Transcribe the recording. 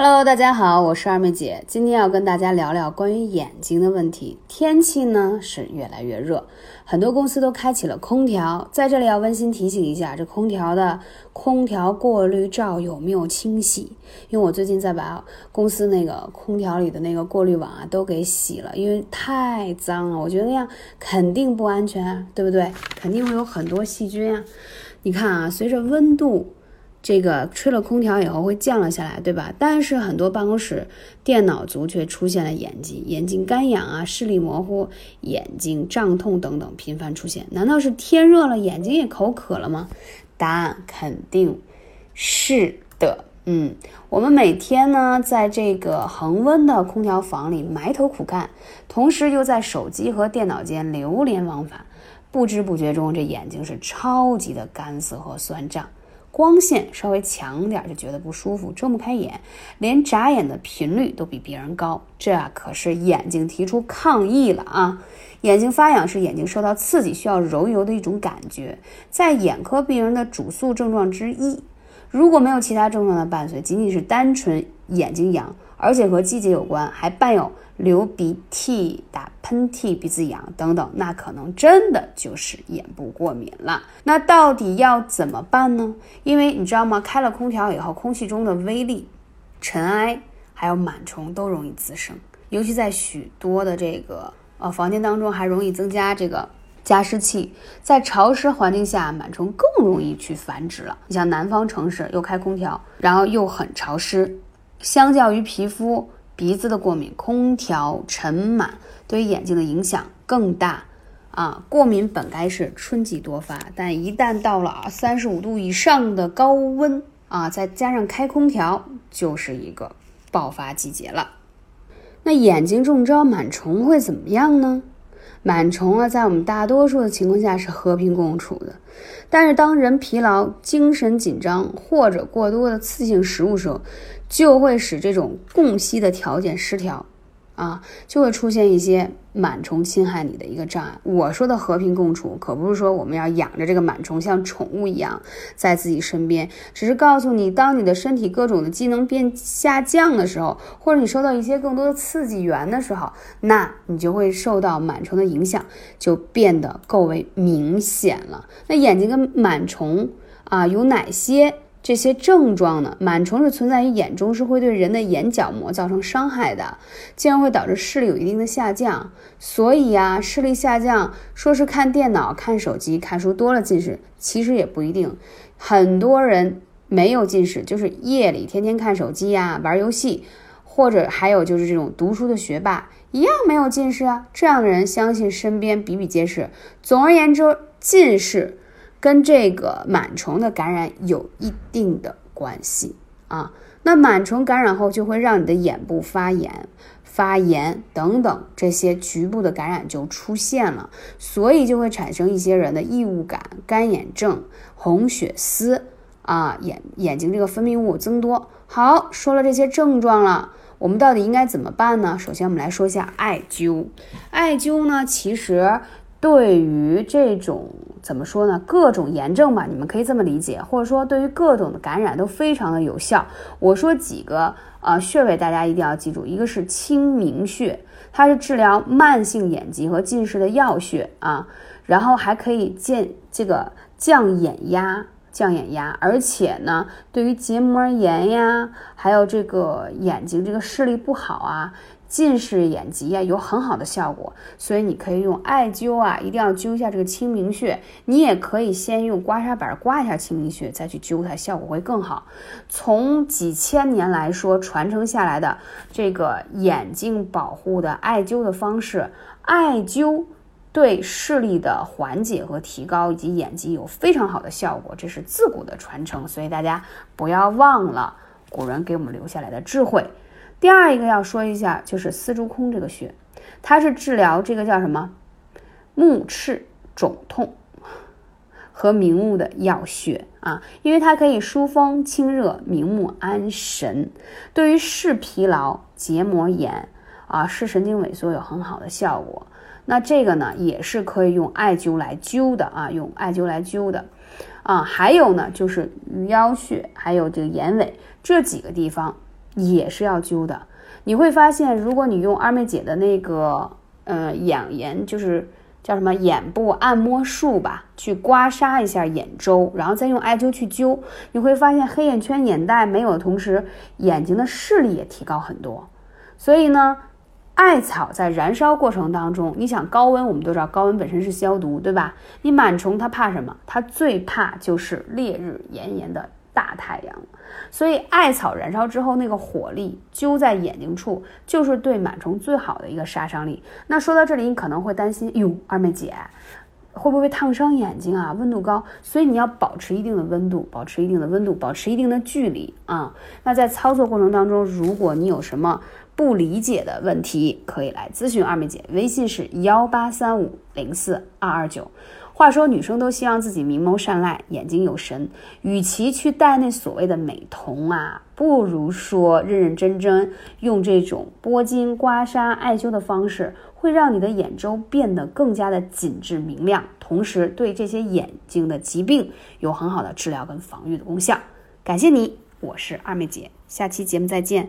Hello，大家好，我是二妹姐，今天要跟大家聊聊关于眼睛的问题。天气呢是越来越热，很多公司都开启了空调，在这里要温馨提醒一下，这空调的空调过滤罩有没有清洗？因为我最近在把公司那个空调里的那个过滤网啊都给洗了，因为太脏了，我觉得那样肯定不安全，对不对？肯定会有很多细菌啊。你看啊，随着温度。这个吹了空调以后会降了下来，对吧？但是很多办公室电脑族却出现了眼睛眼睛干痒啊、视力模糊、眼睛胀痛等等频繁出现。难道是天热了，眼睛也口渴了吗？答案肯定是的。嗯，我们每天呢，在这个恒温的空调房里埋头苦干，同时又在手机和电脑间流连忘返，不知不觉中，这眼睛是超级的干涩和酸胀。光线稍微强点就觉得不舒服，睁不开眼，连眨眼的频率都比别人高，这啊可是眼睛提出抗议了啊！眼睛发痒是眼睛受到刺激需要揉一揉的一种感觉，在眼科病人的主诉症状之一。如果没有其他症状的伴随，仅仅是单纯眼睛痒，而且和季节有关，还伴有流鼻涕、打喷嚏、鼻子痒等等，那可能真的就是眼部过敏了。那到底要怎么办呢？因为你知道吗？开了空调以后，空气中的微粒、尘埃还有螨虫都容易滋生，尤其在许多的这个呃房间当中，还容易增加这个。加湿器在潮湿环境下，螨虫更容易去繁殖了。你像南方城市又开空调，然后又很潮湿，相较于皮肤、鼻子的过敏，空调尘螨对于眼睛的影响更大啊。过敏本该是春季多发，但一旦到了三十五度以上的高温啊，再加上开空调，就是一个爆发季节了。那眼睛中招螨虫会怎么样呢？螨虫啊，在我们大多数的情况下是和平共处的，但是当人疲劳、精神紧张或者过多的刺激性食物时候，就会使这种供吸的条件失调。啊，就会出现一些螨虫侵害你的一个障碍。我说的和平共处，可不是说我们要养着这个螨虫像宠物一样在自己身边，只是告诉你，当你的身体各种的机能变下降的时候，或者你收到一些更多的刺激源的时候，那你就会受到螨虫的影响，就变得更为明显了。那眼睛跟螨虫啊有哪些？这些症状呢，螨虫是存在于眼中，是会对人的眼角膜造成伤害的，进而会导致视力有一定的下降。所以啊，视力下降，说是看电脑、看手机、看书多了近视，其实也不一定。很多人没有近视，就是夜里天天看手机呀、玩游戏，或者还有就是这种读书的学霸，一样没有近视啊。这样的人，相信身边比比皆是。总而言之，近视。跟这个螨虫的感染有一定的关系啊。那螨虫感染后，就会让你的眼部发炎、发炎等等这些局部的感染就出现了，所以就会产生一些人的异物感、干眼症、红血丝啊，眼眼睛这个分泌物增多。好，说了这些症状了，我们到底应该怎么办呢？首先，我们来说一下艾灸。艾灸呢，其实。对于这种怎么说呢？各种炎症吧，你们可以这么理解，或者说对于各种的感染都非常的有效。我说几个啊穴位，大家一定要记住，一个是清明穴，它是治疗慢性眼疾和近视的要穴啊，然后还可以健这个降眼压，降眼压，而且呢，对于结膜炎呀，还有这个眼睛这个视力不好啊。近视眼疾啊，有很好的效果，所以你可以用艾灸啊，一定要灸一下这个清明穴。你也可以先用刮痧板刮一下清明穴，再去灸它，效果会更好。从几千年来说，传承下来的这个眼睛保护的艾灸的方式，艾灸对视力的缓解和提高以及眼疾有非常好的效果，这是自古的传承，所以大家不要忘了古人给我们留下来的智慧。第二一个要说一下，就是丝竹空这个穴，它是治疗这个叫什么目赤肿痛和明目的要穴啊，因为它可以疏风清热、明目安神，对于视疲劳、结膜炎啊、视神经萎缩有很好的效果。那这个呢，也是可以用艾灸来灸的啊，用艾灸来灸的啊。还有呢，就是鱼腰穴，还有这个眼尾这几个地方。也是要灸的。你会发现，如果你用二妹姐的那个呃眼炎，就是叫什么眼部按摩术吧，去刮痧一下眼周，然后再用艾灸去灸，你会发现黑眼圈、眼袋没有的同时，眼睛的视力也提高很多。所以呢。艾草在燃烧过程当中，你想高温，我们都知道高温本身是消毒，对吧？你螨虫它怕什么？它最怕就是烈日炎炎的大太阳。所以艾草燃烧之后，那个火力灸在眼睛处，就是对螨虫最好的一个杀伤力。那说到这里，你可能会担心，哟，二妹姐会不会烫伤眼睛啊？温度高，所以你要保持一定的温度，保持一定的温度，保持一定的距离啊。那在操作过程当中，如果你有什么，不理解的问题可以来咨询二妹姐，微信是幺八三五零四二二九。话说女生都希望自己明眸善睐，眼睛有神，与其去戴那所谓的美瞳啊，不如说认认真真用这种拨筋、刮痧、艾灸的方式，会让你的眼周变得更加的紧致明亮，同时对这些眼睛的疾病有很好的治疗跟防御的功效。感谢你，我是二妹姐，下期节目再见。